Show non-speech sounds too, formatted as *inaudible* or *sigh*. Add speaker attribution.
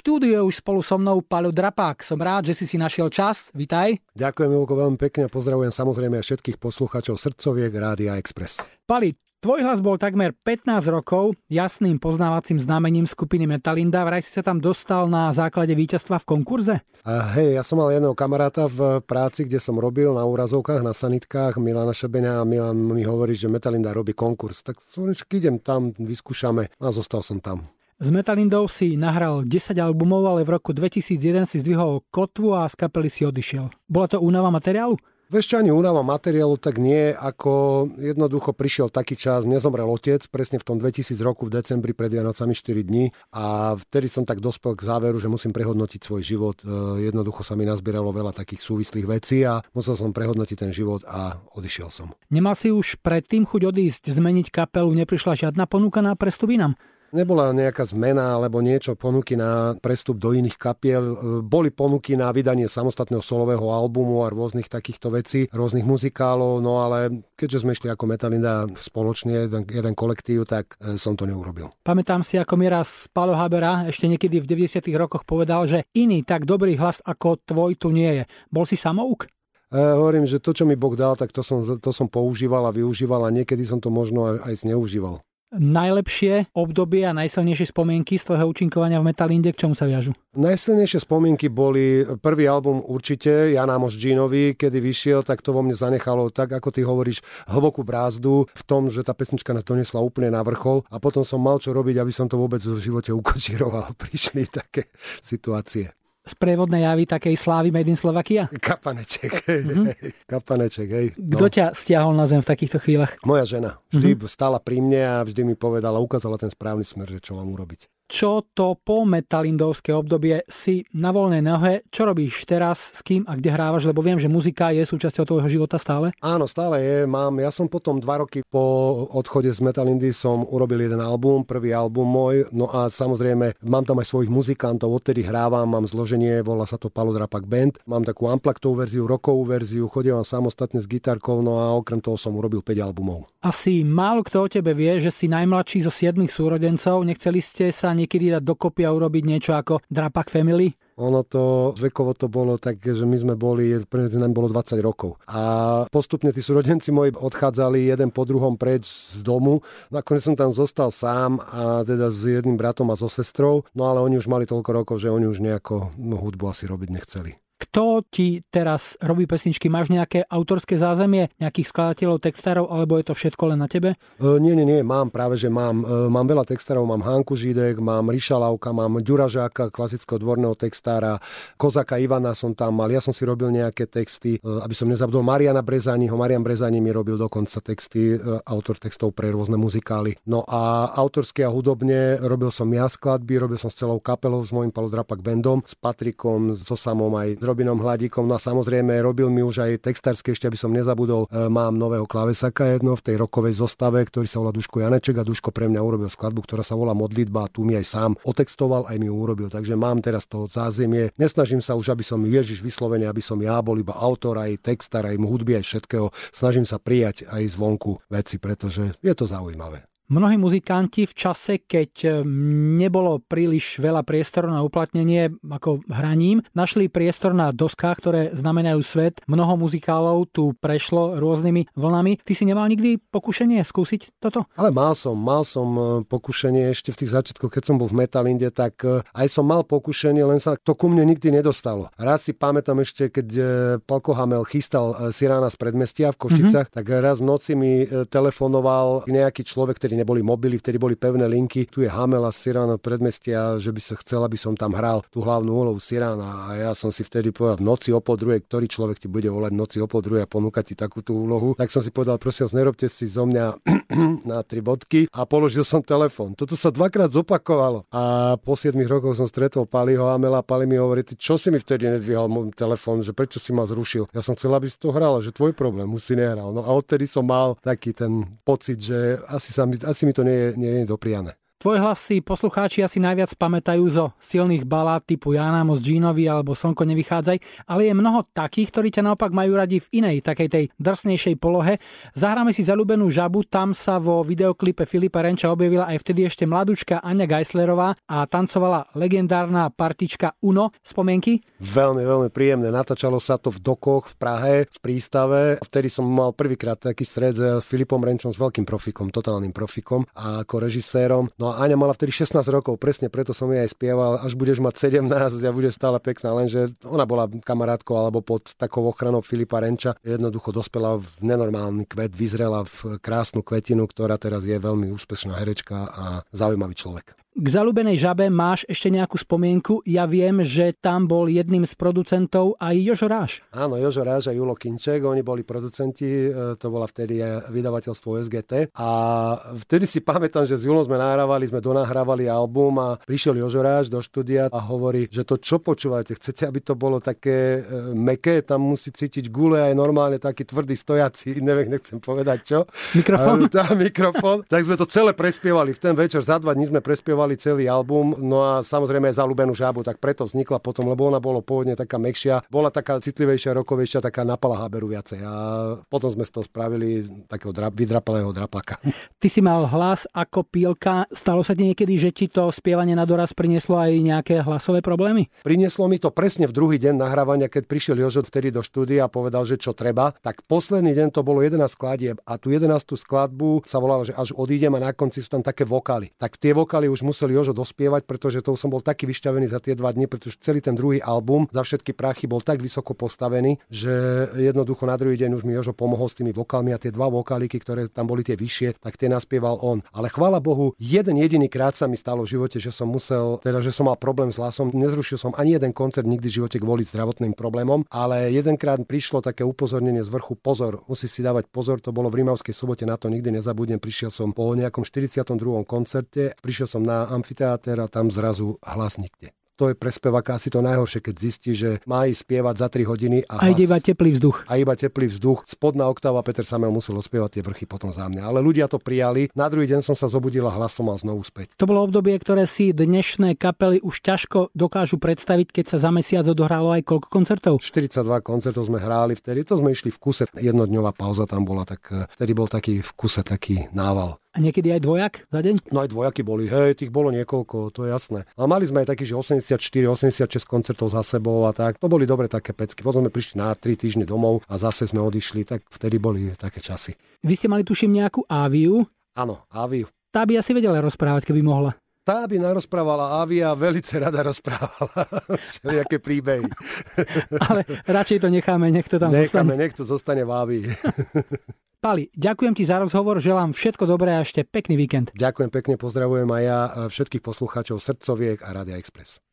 Speaker 1: štúdiu je už spolu so mnou Paľo Drapák. Som rád, že si si našiel čas. Vitaj.
Speaker 2: Ďakujem, Milko, veľmi pekne a pozdravujem samozrejme aj všetkých poslucháčov Srdcoviek Rádia Express.
Speaker 1: Pali, tvoj hlas bol takmer 15 rokov jasným poznávacím znamením skupiny Metalinda. Vraj si sa tam dostal na základe víťazstva v konkurze?
Speaker 2: A hej, ja som mal jedného kamaráta v práci, kde som robil na úrazovkách, na sanitkách, Milana Šebenia a Milan mi hovorí, že Metalinda robí konkurs. Tak idem tam, vyskúšame a zostal som tam.
Speaker 1: Z Metalindou si nahral 10 albumov, ale v roku 2001 si zdvihol kotvu a z kapely si odišiel. Bola to únava materiálu?
Speaker 2: Vieš ani únava materiálu, tak nie, ako jednoducho prišiel taký čas, mne zomrel otec, presne v tom 2000 roku v decembri pred Vianocami 4 dní a vtedy som tak dospel k záveru, že musím prehodnotiť svoj život. E, jednoducho sa mi nazbieralo veľa takých súvislých vecí a musel som prehodnotiť ten život a odišiel som.
Speaker 1: Nemal si už predtým chuť odísť, zmeniť kapelu, neprišla žiadna ponuka na prestup inám?
Speaker 2: Nebola nejaká zmena alebo niečo, ponuky na prestup do iných kapiel. E, boli ponuky na vydanie samostatného solového albumu a rôznych takýchto vecí, rôznych muzikálov, no ale keďže sme išli ako Metalinda spoločne, jeden, jeden kolektív, tak e, som to neurobil.
Speaker 1: Pamätám si, ako mi raz Palo Habera ešte niekedy v 90 rokoch povedal, že iný tak dobrý hlas ako tvoj tu nie je. Bol si samouk?
Speaker 2: E, hovorím, že to, čo mi Boh dal, tak to som, to som používal a využíval a niekedy som to možno aj, aj zneužíval
Speaker 1: najlepšie obdobie a najsilnejšie spomienky z tvojho účinkovania v Metalinde, k čomu sa viažu?
Speaker 2: Najsilnejšie spomienky boli prvý album určite, Jan Amos Jeanovi, kedy vyšiel, tak to vo mne zanechalo, tak ako ty hovoríš, hlbokú brázdu v tom, že tá pesnička nás donesla úplne na vrchol a potom som mal čo robiť, aby som to vôbec v živote ukočíroval. *laughs* Prišli také situácie
Speaker 1: sprievodné javy takej slávy Made in Slovakia?
Speaker 2: Kapaneček, hej, mm-hmm. kapaneček, hej.
Speaker 1: No. Kto ťa stiahol na zem v takýchto chvíľach?
Speaker 2: Moja žena. Vždy mm-hmm. stála pri mne a vždy mi povedala, ukázala ten správny smer, že čo mám urobiť
Speaker 1: čo to po metalindovské obdobie si na voľnej nohe, čo robíš teraz, s kým a kde hrávaš, lebo viem, že muzika je súčasťou tvojho života stále?
Speaker 2: Áno, stále je. Mám, ja som potom dva roky po odchode z Metalindy som urobil jeden album, prvý album môj, no a samozrejme mám tam aj svojich muzikantov, odtedy hrávam, mám zloženie, volá sa to Palodrapak Band, mám takú amplaktovú verziu, rokovú verziu, chodím samostatne s gitarkou, no a okrem toho som urobil 5 albumov.
Speaker 1: Asi málo kto o tebe vie, že si najmladší zo siedmých súrodencov, nechceli ste sa niekedy dať dokopy a urobiť niečo ako Drapak Family?
Speaker 2: Ono to, vekovo to bolo tak, že my sme boli, medzi nami bolo 20 rokov. A postupne tí súrodenci moji odchádzali jeden po druhom preč z domu. Nakoniec som tam zostal sám a teda s jedným bratom a so sestrou. No ale oni už mali toľko rokov, že oni už nejako no, hudbu asi robiť nechceli.
Speaker 1: Kto ti teraz robí pesničky? Máš nejaké autorské zázemie, nejakých skladateľov, textárov, alebo je to všetko len na tebe?
Speaker 2: E, nie, nie, nie, mám práve, že mám. E, mám veľa textárov, mám Hanku Židek, mám Ríša Lauka, mám Ďuražáka, klasického dvorného textára, Kozaka Ivana som tam mal, ja som si robil nejaké texty, e, aby som nezabudol Mariana Brezaniho, Marian Brezani mi robil dokonca texty, e, autor textov pre rôzne muzikály. No a autorské a hudobne robil som ja skladby, robil som s celou kapelou, s mojim Palodrapak bandom, s Patrikom, so samom aj Robinom Hladíkom. No a samozrejme robil mi už aj textárske, ešte aby som nezabudol, e, mám nového klavesaka jedno v tej rokovej zostave, ktorý sa volá Duško Janeček a Duško pre mňa urobil skladbu, ktorá sa volá Modlitba a tu mi aj sám otextoval, aj mi ju urobil. Takže mám teraz to zázemie. Nesnažím sa už, aby som Ježiš vyslovene, aby som ja bol iba autor, aj textár, aj hudby, aj všetkého. Snažím sa prijať aj zvonku veci, pretože je to zaujímavé.
Speaker 1: Mnohí muzikanti v čase, keď eh, nebolo príliš veľa priestoru na uplatnenie ako hraním, našli priestor na doskách, ktoré znamenajú svet. Mnoho muzikálov tu prešlo rôznymi vlnami. Ty si nemal nikdy pokušenie skúsiť toto?
Speaker 2: Ale mal som, mal som eh, pokušenie ešte v tých začiatkoch, keď som bol v Metalinde, tak eh, aj som mal pokušenie, len sa to ku mne nikdy nedostalo. Raz si pamätám ešte, keď Palko Hamel chystal Sirána z predmestia v Košicach, mm-hmm. tak raz v noci mi telefonoval nejaký človek, ktorý neboli mobily, vtedy boli pevné linky. Tu je Hamela z Sirána predmestia, že by sa chcel, aby som tam hral tú hlavnú úlohu Sirána. A ja som si vtedy povedal v noci o druhej, ktorý človek ti bude volať v noci o druhej a ponúkať ti takúto úlohu. Tak som si povedal, prosím vás, nerobte si zo mňa *clears throat* na tri bodky a položil som telefón. Toto sa dvakrát zopakovalo. A po 7 rokoch som stretol Paliho Amela. Pali mi hovorí, čo si mi vtedy nedvíhal môj telefón, že prečo si ma zrušil. Ja som chcel, aby si to hral, že tvoj problém, už si nehral. No a odtedy som mal taký ten pocit, že asi sa mi, asi mi to nie je, nie je dopriané.
Speaker 1: Tvoj hlas si poslucháči asi najviac pamätajú zo silných balát typu Jana Moc Ginovi alebo Slnko nevychádzaj, ale je mnoho takých, ktorí ťa naopak majú radi v inej, takej tej drsnejšej polohe. Zahráme si zalúbenú žabu, tam sa vo videoklipe Filipa Renča objavila aj vtedy ešte mladúčka Ania Geislerová a tancovala legendárna partička Uno. Spomienky?
Speaker 2: Veľmi, veľmi príjemné. Natáčalo sa to v dokoch v Prahe, v prístave. Vtedy som mal prvýkrát taký stred s Filipom Renčom, s veľkým profikom, totálnym profikom a ako režisérom. No a Aňa mala vtedy 16 rokov, presne preto som jej aj spieval, až budeš mať 17 a bude stále pekná, lenže ona bola kamarátkou alebo pod takou ochranou Filipa Renča. Jednoducho dospela v nenormálny kvet, vyzrela v krásnu kvetinu, ktorá teraz je veľmi úspešná herečka a zaujímavý človek.
Speaker 1: K zalúbenej žabe máš ešte nejakú spomienku? Ja viem, že tam bol jedným z producentov aj Jožo Ráš.
Speaker 2: Áno, Jožo Ráš a Julo Kinček, oni boli producenti, e, to bola vtedy vydavateľstvo SGT. A vtedy si pamätám, že s Julom sme nahrávali, sme donahrávali album a prišiel Jožo Ráš do štúdia a hovorí, že to čo počúvate, chcete, aby to bolo také e, meké, tam musí cítiť gule aj normálne taký tvrdý stojací, *laughs* neviem, nechcem povedať čo.
Speaker 1: Mikrofón? *laughs*
Speaker 2: Tá, mikrofón. tak sme to celé prespievali. V ten večer za dva dní sme prespievali naspievali celý album, no a samozrejme aj zalúbenú žábu, tak preto vznikla potom, lebo ona bola pôvodne taká mekšia, bola taká citlivejšia, rokovejšia, taká napala háberu viacej a potom sme z toho spravili takého dra- vydrapalého drapaka.
Speaker 1: Ty si mal hlas ako pílka, stalo sa ti niekedy, že ti to spievanie na doraz prinieslo aj nejaké hlasové problémy?
Speaker 2: Prinieslo mi to presne v druhý deň nahrávania, keď prišiel Jožo vtedy do štúdia a povedal, že čo treba, tak posledný deň to bolo 11 skladieb a tu 11 skladbu sa volalo, že až odídem a na konci sú tam také vokály. Tak tie vokály už musel Jožo dospievať, pretože to som bol taký vyšťavený za tie dva dni, pretože celý ten druhý album za všetky prachy bol tak vysoko postavený, že jednoducho na druhý deň už mi Jožo pomohol s tými vokálmi a tie dva vokáliky, ktoré tam boli tie vyššie, tak tie naspieval on. Ale chvála Bohu, jeden jediný krát sa mi stalo v živote, že som musel, teda že som mal problém s hlasom. Nezrušil som ani jeden koncert nikdy v živote kvôli zdravotným problémom, ale jedenkrát prišlo také upozornenie z vrchu, pozor, musí si dávať pozor, to bolo v Rimavskej sobote, na to nikdy nezabudnem, prišiel som po nejakom 42. koncerte, prišiel som na amfiteáter a tam zrazu hlas nikde to je pre speváka asi to najhoršie, keď zistí, že má ísť spievať za 3 hodiny a,
Speaker 1: a ide iba teplý vzduch.
Speaker 2: A iba teplý vzduch. Spodná oktáva Peter Samel musel ospievať tie vrchy potom za mňa. Ale ľudia to prijali. Na druhý deň som sa zobudil a hlas som mal znovu späť.
Speaker 1: To bolo obdobie, ktoré si dnešné kapely už ťažko dokážu predstaviť, keď sa za mesiac odohralo aj koľko koncertov?
Speaker 2: 42 koncertov sme hráli vtedy. To sme išli v kuse. Jednodňová pauza tam bola, tak eh, vtedy bol taký v kuse taký nával.
Speaker 1: A niekedy aj dvojak za deň?
Speaker 2: No aj dvojaky boli, hej, tých bolo niekoľko, to je jasné. A mali sme aj takých, že 84, 86 koncertov za sebou a tak. To boli dobre také pecky. Potom sme prišli na 3 týždne domov a zase sme odišli, tak vtedy boli také časy.
Speaker 1: Vy ste mali tuším nejakú áviu?
Speaker 2: Áno, áviu.
Speaker 1: Tá by asi vedela rozprávať, keby mohla.
Speaker 2: Tá by narozprávala Avia, velice rada rozprávala *laughs* všelijaké príbehy. *laughs*
Speaker 1: Ale radšej to necháme, nech to tam
Speaker 2: necháme,
Speaker 1: zostane.
Speaker 2: nech to zostane v Avii. *laughs*
Speaker 1: Pali, ďakujem ti za rozhovor, želám všetko dobré a ešte pekný víkend.
Speaker 2: Ďakujem pekne, pozdravujem aj ja všetkých poslucháčov Srdcoviek a Radia Express.